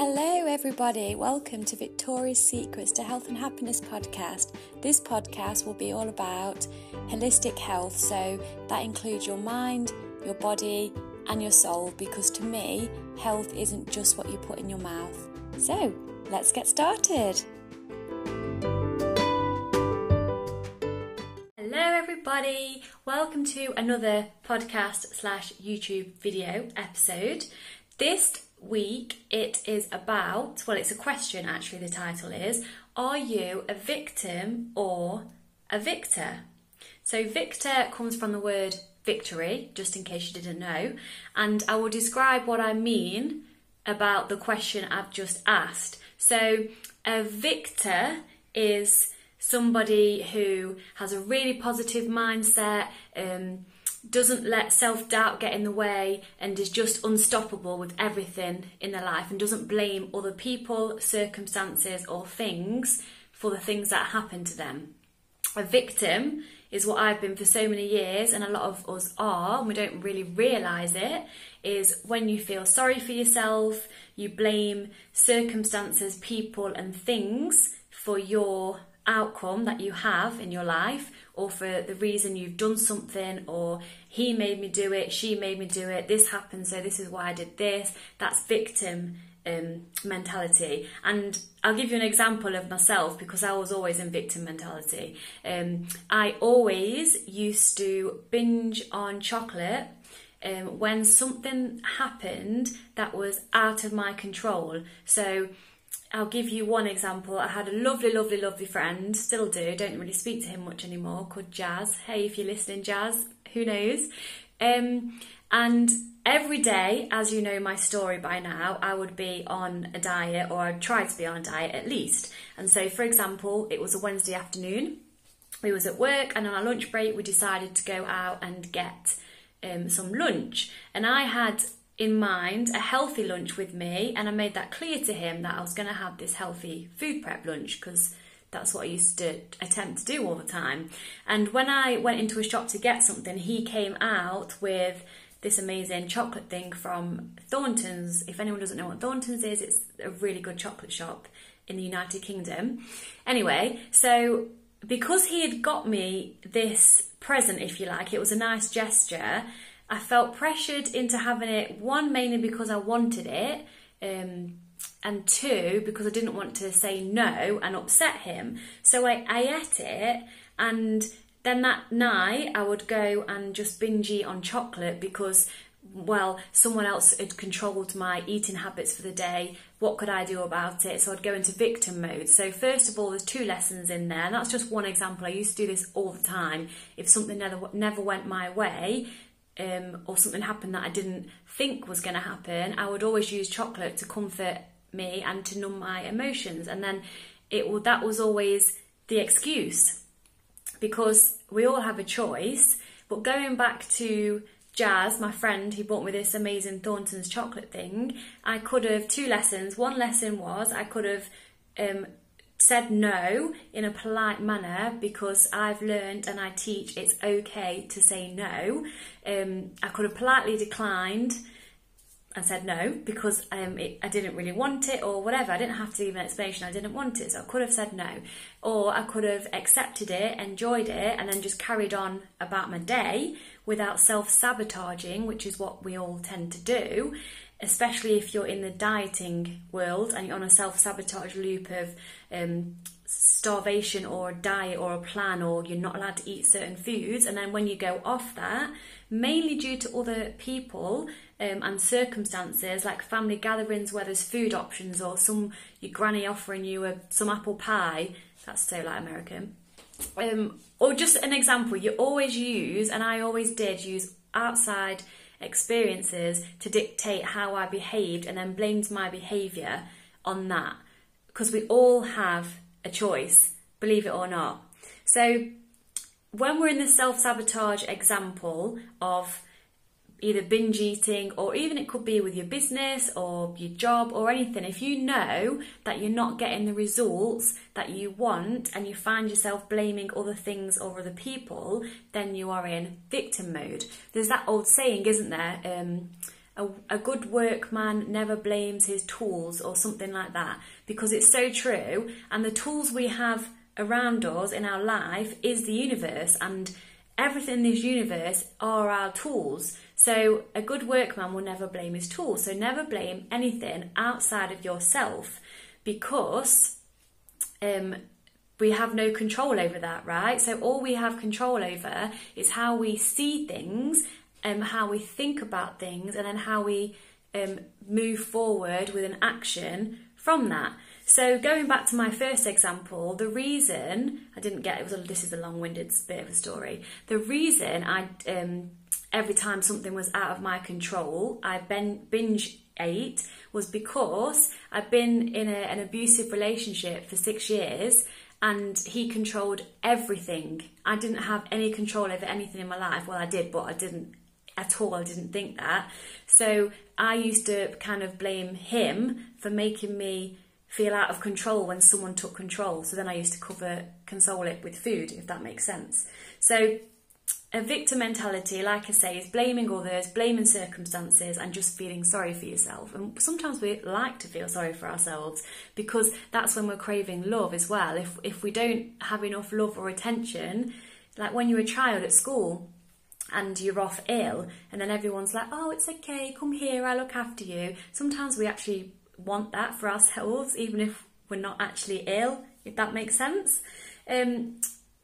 Hello, everybody. Welcome to Victoria's Secrets to Health and Happiness podcast. This podcast will be all about holistic health, so that includes your mind, your body, and your soul, because to me, health isn't just what you put in your mouth. So, let's get started. Hello, everybody. Welcome to another podcast slash YouTube video episode. This week it is about, well, it's a question actually, the title is Are you a victim or a victor? So, victor comes from the word victory, just in case you didn't know, and I will describe what I mean about the question I've just asked. So, a victor is somebody who has a really positive mindset. Um, doesn't let self doubt get in the way and is just unstoppable with everything in their life and doesn't blame other people, circumstances, or things for the things that happen to them. A victim is what I've been for so many years, and a lot of us are, and we don't really realise it, is when you feel sorry for yourself, you blame circumstances, people, and things for your outcome that you have in your life or for the reason you've done something or he made me do it she made me do it this happened so this is why i did this that's victim um, mentality. And i'll give you an example of myself because i was always in victim mentality. Um, i always used to binge on chocolate um, when something happened that was out of my control. So I'll give you one example. I had a lovely, lovely, lovely friend, still do, don't really speak to him much anymore, called Jazz. Hey, if you're listening, Jazz, who knows? Um, and every day, as you know my story by now, I would be on a diet or I'd try to be on a diet at least. And so, for example, it was a Wednesday afternoon. We was at work and on our lunch break we decided to go out and get um, some lunch. And I had in mind a healthy lunch with me, and I made that clear to him that I was going to have this healthy food prep lunch because that's what I used to attempt to do all the time. And when I went into a shop to get something, he came out with this amazing chocolate thing from Thornton's. If anyone doesn't know what Thornton's is, it's a really good chocolate shop in the United Kingdom. Anyway, so because he had got me this present, if you like, it was a nice gesture. I felt pressured into having it, one, mainly because I wanted it, um, and two, because I didn't want to say no and upset him. So I, I ate it, and then that night I would go and just binge eat on chocolate because well, someone else had controlled my eating habits for the day. What could I do about it? So I'd go into victim mode. So, first of all, there's two lessons in there, and that's just one example. I used to do this all the time. If something never, never went my way, um, or something happened that I didn't think was going to happen, I would always use chocolate to comfort me and to numb my emotions. And then it that was always the excuse because we all have a choice. But going back to Jazz, my friend who bought me this amazing Thornton's chocolate thing, I could have two lessons. One lesson was I could have um, said no in a polite manner because I've learned and I teach it's okay to say no. Um, I could have politely declined and said no because um, it, I didn't really want it or whatever. I didn't have to give an explanation. I didn't want it, so I could have said no. Or I could have accepted it, enjoyed it, and then just carried on about my day without self sabotaging, which is what we all tend to do especially if you're in the dieting world and you're on a self sabotage loop of um, starvation or a diet or a plan or you're not allowed to eat certain foods and then when you go off that mainly due to other people um, and circumstances like family gatherings where there's food options or some your granny offering you a, some apple pie that's so like american um, or just an example you always use and i always did use outside experiences to dictate how I behaved and then blamed my behaviour on that. Because we all have a choice, believe it or not. So when we're in the self sabotage example of either binge eating or even it could be with your business or your job or anything, if you know that you're not getting the results that you want and you find yourself blaming other things or other people, then you are in victim mode. There's that old saying, isn't there? Um, a, a good workman never blames his tools or something like that because it's so true. And the tools we have around us in our life is the universe, and everything in this universe are our tools. So a good workman will never blame his tools. So never blame anything outside of yourself because um, we have no control over that, right? So all we have control over is how we see things and um, how we think about things and then how we um, move forward with an action from that. So going back to my first example, the reason I didn't get it was a, this is a long-winded bit of a story. The reason I um, every time something was out of my control, I ben, binge ate was because I'd been in a, an abusive relationship for six years and he controlled everything. I didn't have any control over anything in my life. Well, I did, but I didn't at all. I didn't think that. So I used to kind of blame him for making me feel out of control when someone took control. So then I used to cover, console it with food, if that makes sense. So a victim mentality, like I say, is blaming others, blaming circumstances, and just feeling sorry for yourself. And sometimes we like to feel sorry for ourselves because that's when we're craving love as well. If if we don't have enough love or attention, like when you're a child at school and you're off ill, and then everyone's like, "Oh, it's okay, come here, I look after you." Sometimes we actually want that for ourselves, even if we're not actually ill. If that makes sense. Um,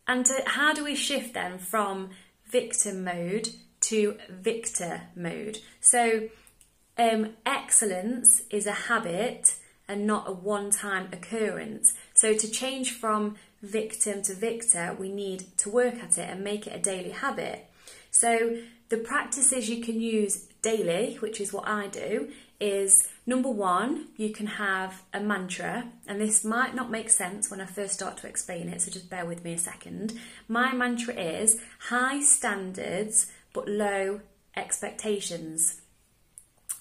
and to, how do we shift then from victim mode to victor mode. So, um, excellence is a habit and not a one time occurrence. So, to change from victim to victor, we need to work at it and make it a daily habit. So, the practices you can use daily, which is what I do, is number one, you can have a mantra, and this might not make sense when I first start to explain it, so just bear with me a second. My mantra is high standards but low expectations.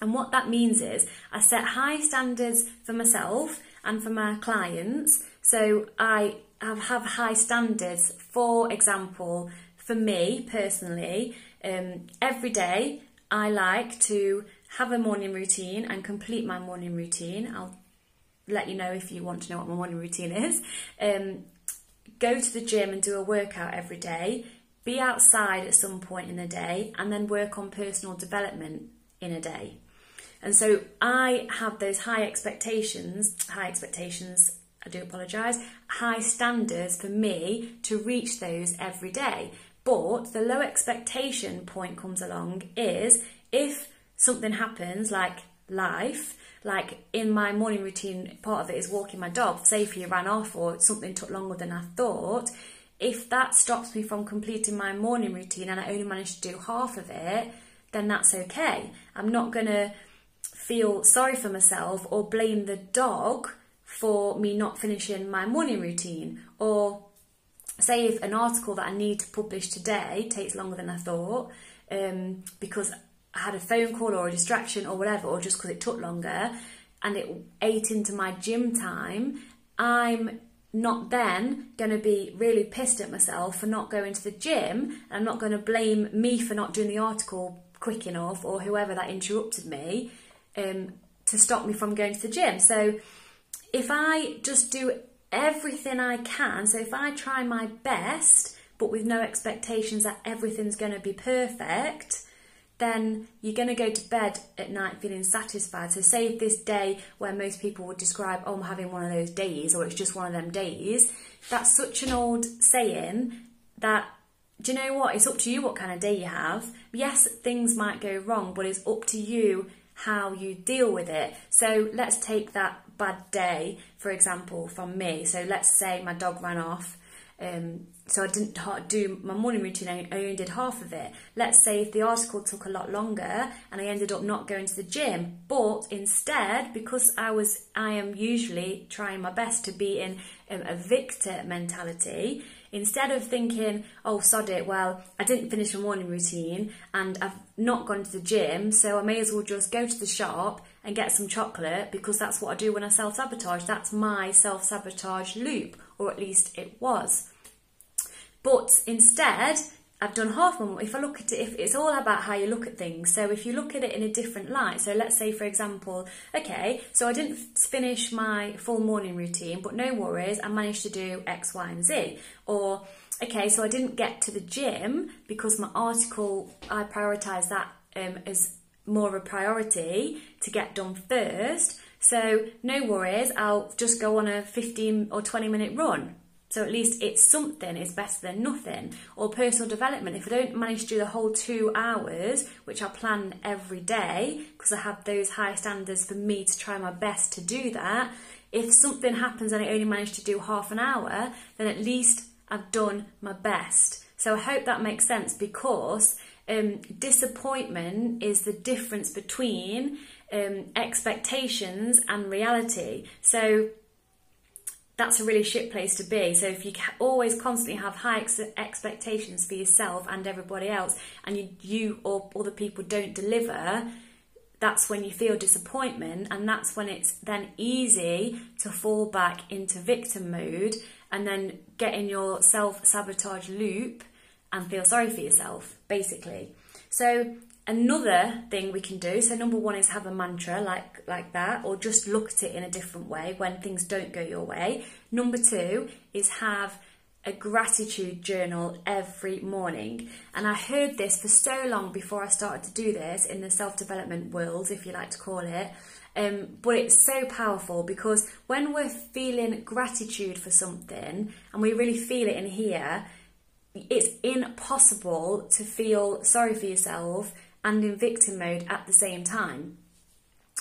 And what that means is I set high standards for myself and for my clients. So I have, high standards. For example, for me personally, um, every day I like to have a morning routine and complete my morning routine. I'll let you know if you want to know what my morning routine is. Um, go to the gym and do a workout every day. Be outside at some point in the day and then work on personal development in a day. And so I have those high expectations, high expectations, I do apologise, high standards for me to reach those every day. But the low expectation point comes along is if something happens like life, like in my morning routine, part of it is walking my dog, say if he ran off or something took longer than I thought, if that stops me from completing my morning routine and I only manage to do half of it, then that's okay. I'm not going to feel sorry for myself or blame the dog for me not finishing my morning routine or say if an article that I need to publish today takes longer than I thought um, because I had a phone call or a distraction or whatever, or just because it took longer and it ate into my gym time, I'm not then going to be really pissed at myself for not going to the gym. I'm not going to blame me for not doing the article quick enough or whoever that interrupted me um, to stop me from going to the gym. So if I just do everything I can, so if I try my best, but with no expectations that everything's going to be perfect, then you're going to go to bed at night feeling satisfied. So, say this day where most people would describe, oh, I'm having one of those days, or it's just one of them days, that's such an old saying that, do you know what? It's up to you what kind of day you have. Yes, things might go wrong, but it's up to you how you deal with it. So, let's take that bad day, for example, from me. So, let's say my dog ran off um, so I didn't do my morning routine, I only did half of it. Let's say if the article took a lot longer and I ended up not going to the gym, but instead, because I was, I am usually trying my best to be in um, a victor mentality, instead of thinking, oh, sod it, well, I didn't finish my morning routine and I've not gone to the gym, so I may as well just go to the shop and get some chocolate because that's what I do when I self sabotage. That's my self sabotage loop or at least it was. But instead, I've done half my if I look at it if it's all about how you look at things. So if you look at it in a different light so let's say for example okay so I didn't finish my full morning routine but no worries I managed to do X Y and Z. Or okay so I didn't get to the gym because my article I prioritize that um, as more of a priority to get done first so no worries I'll just go on a 15 or 20 minute run so at least it's something is better than nothing. Or personal development. If I don't manage to do the whole two hours, which I plan every day, because I have those high standards for me to try my best to do that, if something happens and I only manage to do half an hour, then at least I've done my best. So I hope that makes sense because um, disappointment is the difference between um, expectations and reality. So that's a really shit place to be. So if you always constantly have high ex- expectations for yourself and everybody else, and you, you or other people don't deliver, that's when you feel disappointment, and that's when it's then easy to fall back into victim mode and then get in your self sabotage loop and feel sorry for yourself, basically. So Another thing we can do, so number one is have a mantra like like that, or just look at it in a different way when things don't go your way. Number two is have a gratitude journal every morning. And I heard this for so long before I started to do this in the self development world, if you like to call it. Um, but it's so powerful because when we're feeling gratitude for something and we really feel it in here, it's impossible to feel sorry for yourself and in victim mode at the same time.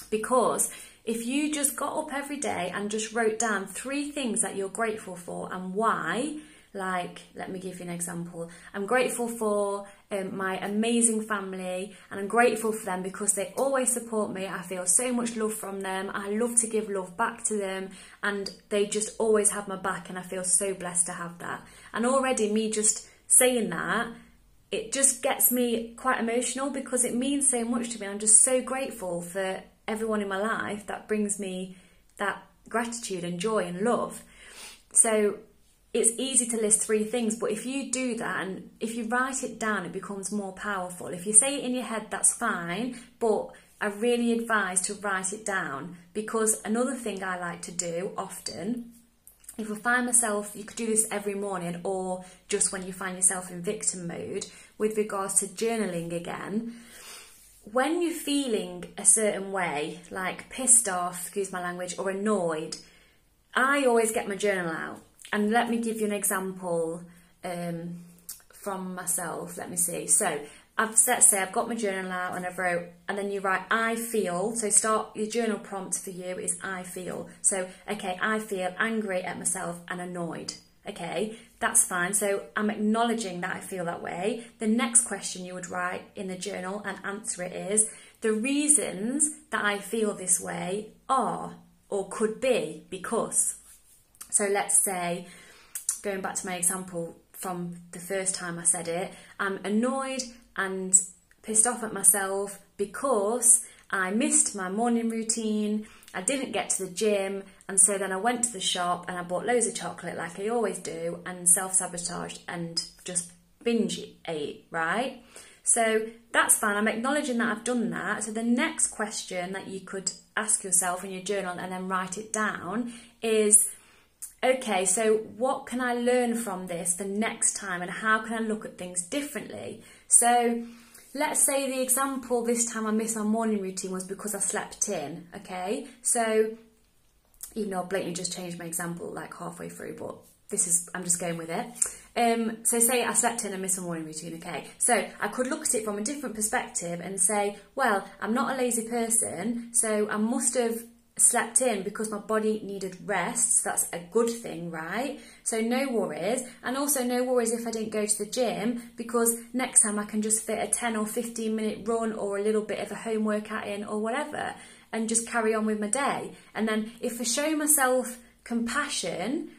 Because if you just got up every day and just wrote down three things that you're grateful for and why, like, let me give you an example. I'm grateful for um, my amazing family and I'm grateful for them because they always support me. I feel so much love from them. I love to give love back to them and they just always have my back and I feel so blessed to have that. And already, me just saying that it just gets me quite emotional because it means so much to me. I'm just so grateful for everyone in my life that brings me that gratitude and joy and love. So it's easy to list three things, but if you do that and if you write it down, it becomes more powerful. If you say it in your head, that's fine, but I really advise to write it down because another thing I like to do often if I find myself, you could do this every morning or just when you find yourself in victim mode with regards to journaling again. When you're feeling a certain way, like pissed off, excuse my language, or annoyed, I always get my journal out. And let me give you an example um, from myself. Let me see. So I've set say I've got my journal out and I've wrote and then you write I feel so start your journal prompt for you is I feel so okay I feel angry at myself and annoyed okay that's fine so I'm acknowledging that I feel that way the next question you would write in the journal and answer it is the reasons that I feel this way are or could be because so let's say going back to my example from the first time I said it I'm annoyed and pissed off at myself because I missed my morning routine, I didn't get to the gym, and so then I went to the shop and I bought loads of chocolate like I always do and self sabotaged and just binge ate, right? So that's fine. I'm acknowledging that I've done that. So the next question that you could ask yourself in your journal and then write it down is okay, so what can I learn from this the next time and how can I look at things differently? So let's say the example this time I missed my morning routine was because I slept in, okay? So even though I blatantly just changed my example like halfway through, but this is, I'm just going with it. Um, so say I slept in and missed my morning routine, okay? So I could look at it from a different perspective and say, well, I'm not a lazy person, so I must have slept in because my body needed rest. So that's a good thing, right? So no worries. And also no worries if I didn't go to the gym because next time I can just fit a 10 or 15 minute run or a little bit of a home workout in or whatever and just carry on with my day. And then if I show myself compassion,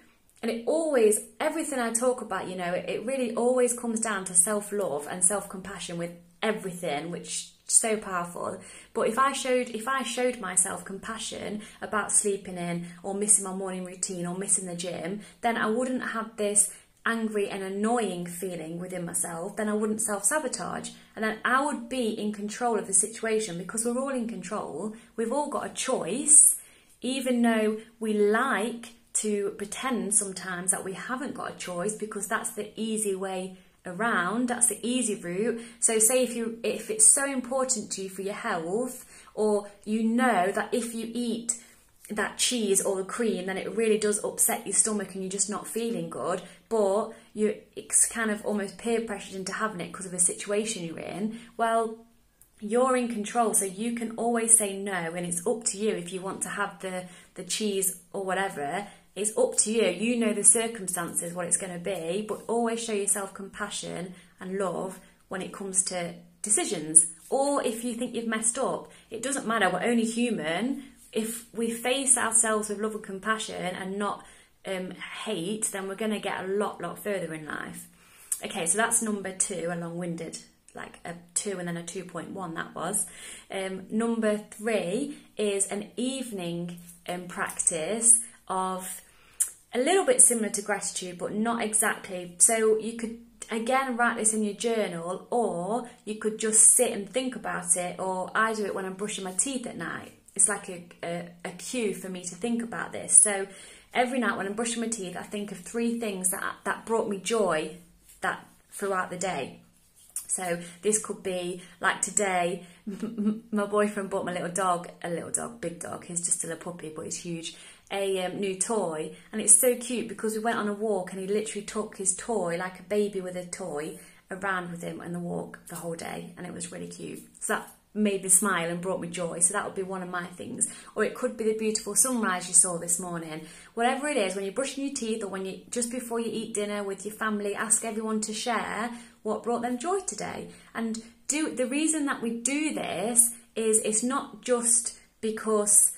and it always, everything I talk about, you know, it really always comes down to self love and self compassion with everything, which so powerful. But if I showed if I showed myself compassion about sleeping in or missing my morning routine or missing the gym, then I wouldn't have this angry and annoying feeling within myself, then I wouldn't self sabotage. And then I would be in control of the situation because we're all in control. We've all got a choice, even though we like to pretend sometimes that we haven't got a choice because that's the easy way around that's the easy route so say if you if it's so important to you for your health or you know that if you eat that cheese or the cream, then it really does upset your stomach and you're just not feeling good. But you're it's kind of almost peer pressured into having it because of the situation you're in. Well, you're in control, so you can always say no, and it's up to you if you want to have the the cheese or whatever. It's up to you. You know the circumstances, what it's going to be, but always show yourself compassion and love when it comes to decisions. Or if you think you've messed up, it doesn't matter. We're only human if we face ourselves with love and compassion and not um, hate, then we're going to get a lot, lot further in life. Okay, so that's number two, a long winded, like a two and then a 2.1, that was. Um, number three is an evening um, practice of a little bit similar to gratitude, but not exactly. So you could again write this in your journal, or you could just sit and think about it, or I do it when I'm brushing my teeth at night it's like a, a, a cue for me to think about this. So every night when I'm brushing my teeth, I think of three things that that brought me joy that throughout the day. So this could be like today, my boyfriend bought my little dog, a little dog, big dog. He's just still a puppy, but he's huge. A um, new toy, and it's so cute because we went on a walk and he literally took his toy like a baby with a toy around with him on the walk the whole day, and it was really cute. So that made me smile and brought me joy. So that would be one of my things. Or it could be the beautiful sunrise you saw this morning. Whatever it is, when you're brushing your teeth or when you just before you eat dinner with your family, ask everyone to share what brought them joy today. And do the reason that we do this is it's not just because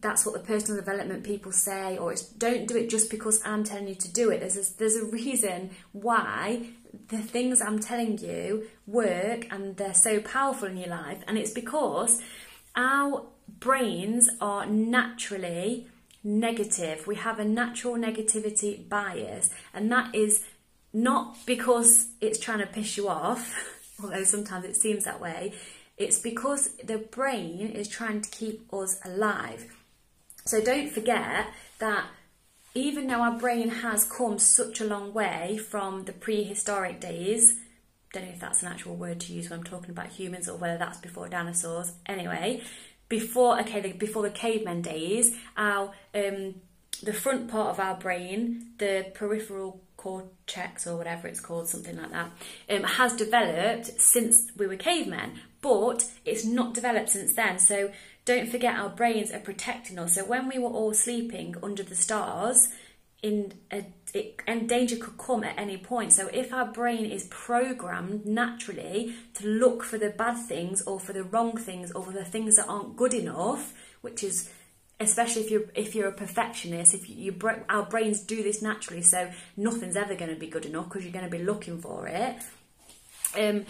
that's what the personal development people say or it's don't do it just because I'm telling you to do it there's a, there's a reason why the things I'm telling you work and they're so powerful in your life. And it's because our brains are naturally negative. We have a natural negativity bias, and that is not because it's trying to piss you off, although sometimes it seems that way. It's because the brain is trying to keep us alive. So don't forget that even though our brain has come such a long way from the prehistoric days, don't know if that's an actual word to use when I'm talking about humans or whether that's before dinosaurs. Anyway, before okay, the, before the caveman days, our um, the front part of our brain, the peripheral cortex or whatever it's called, something like that, um, has developed since we were cavemen, but it's not developed since then. So don't forget our brains are protecting us. So when we were all sleeping under the stars, in a, it, and danger could come at any point. So if our brain is programmed naturally to look for the bad things or for the wrong things or for the things that aren't good enough, which is especially if you're if you're a perfectionist, if you, you our brains do this naturally, so nothing's ever going to be good enough because you're going to be looking for it. Um,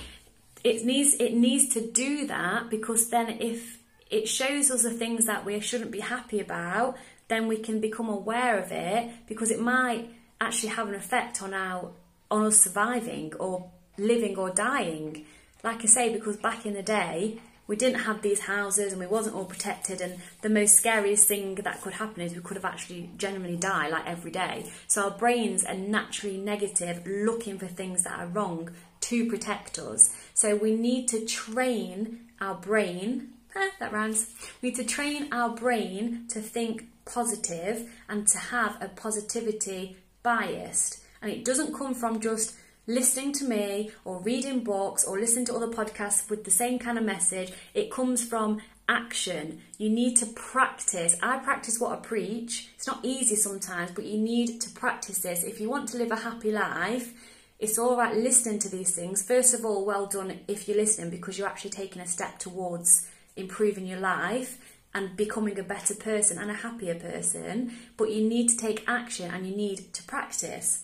it needs it needs to do that because then if it shows us the things that we shouldn't be happy about, then we can become aware of it because it might actually have an effect on our on us surviving or living or dying. Like I say, because back in the day we didn't have these houses and we wasn't all protected and the most scariest thing that could happen is we could have actually genuinely die like every day. So our brains are naturally negative looking for things that are wrong to protect us. So we need to train our brain eh, that rhymes. We need to train our brain to think positive and to have a positivity biased. And it doesn't come from just listening to me or reading books or listening to other podcasts with the same kind of message. It comes from action. You need to practice. I practice what I preach. It's not easy sometimes, but you need to practice this. If you want to live a happy life, it's all right listening to these things. First of all, well done if you're listening because you're actually taking a step towards improving your life and becoming a better person and a happier person, but you need to take action and you need to practice.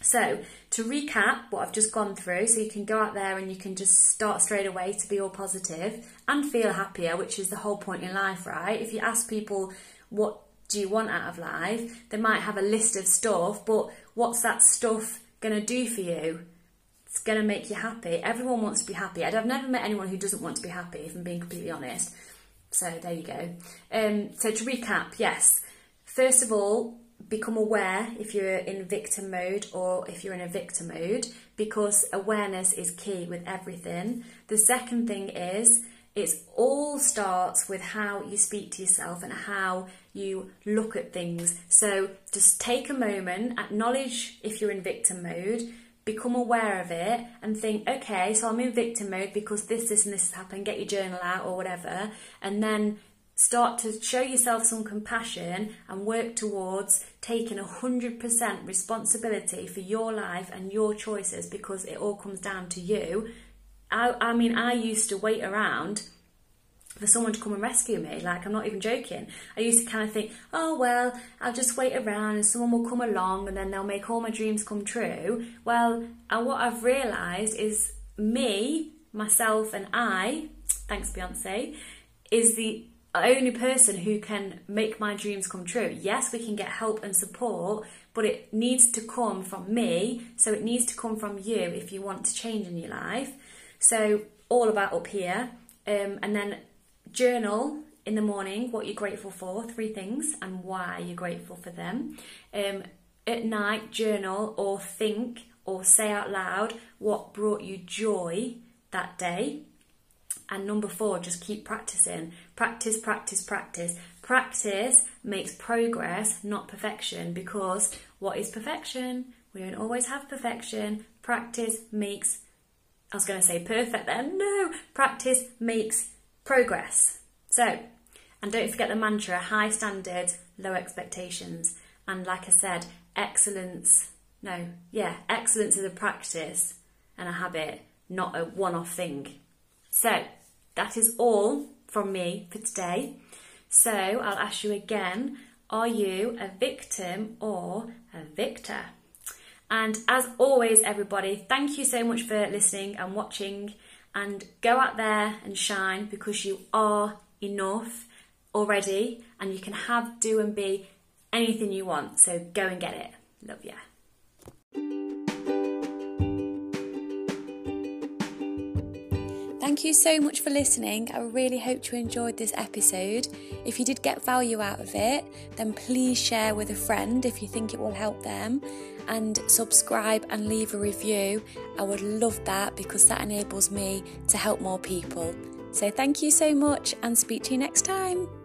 So, to recap what I've just gone through, so you can go out there and you can just start straight away to be all positive and feel happier, which is the whole point in life, right? If you ask people what do you want out of life? They might have a list of stuff, but what's that stuff going to do for you? It's going to make you happy. Everyone wants to be happy. I've never met anyone who doesn't want to be happy, if I'm being completely honest. So there you go. Um, so to recap, yes, first of all, become aware if you're in victim mode or if you're in a victim mode because awareness is key with everything. The second thing is it all starts with how you speak to yourself and how you look at things. So just take a moment, acknowledge if you're in victim mode, become aware of it and think, okay, so I'm in victim mode because this, this, and this has happened, get your journal out or whatever, and then start to show yourself some compassion and work towards taking 100% responsibility for your life and your choices because it all comes down to you. I, I mean, I used to wait around for someone to come and rescue me. Like, I'm not even joking. I used to kind of think, oh, well, I'll just wait around and someone will come along and then they'll make all my dreams come true. Well, and what I've realised is me, myself, and I, thanks Beyonce, is the only person who can make my dreams come true. Yes, we can get help and support, but it needs to come from me. So it needs to come from you if you want to change in your life. So, all about up here. Um, and then journal in the morning what you're grateful for, three things, and why you're grateful for them. Um, at night, journal or think or say out loud what brought you joy that day. And number four, just keep practicing. Practice, practice, practice. Practice makes progress, not perfection, because what is perfection? We don't always have perfection. Practice makes, I was going to say perfect then, no, practice makes progress. So, and don't forget the mantra high standards, low expectations. And like I said, excellence, no, yeah, excellence is a practice and a habit, not a one off thing. So, that is all from me for today. So, I'll ask you again are you a victim or a victor? And as always, everybody, thank you so much for listening and watching and go out there and shine because you are enough already and you can have, do, and be anything you want. So go and get it. Love ya. Thank you so much for listening. I really hope you enjoyed this episode. If you did get value out of it, then please share with a friend if you think it will help them and subscribe and leave a review. I would love that because that enables me to help more people. So, thank you so much and speak to you next time.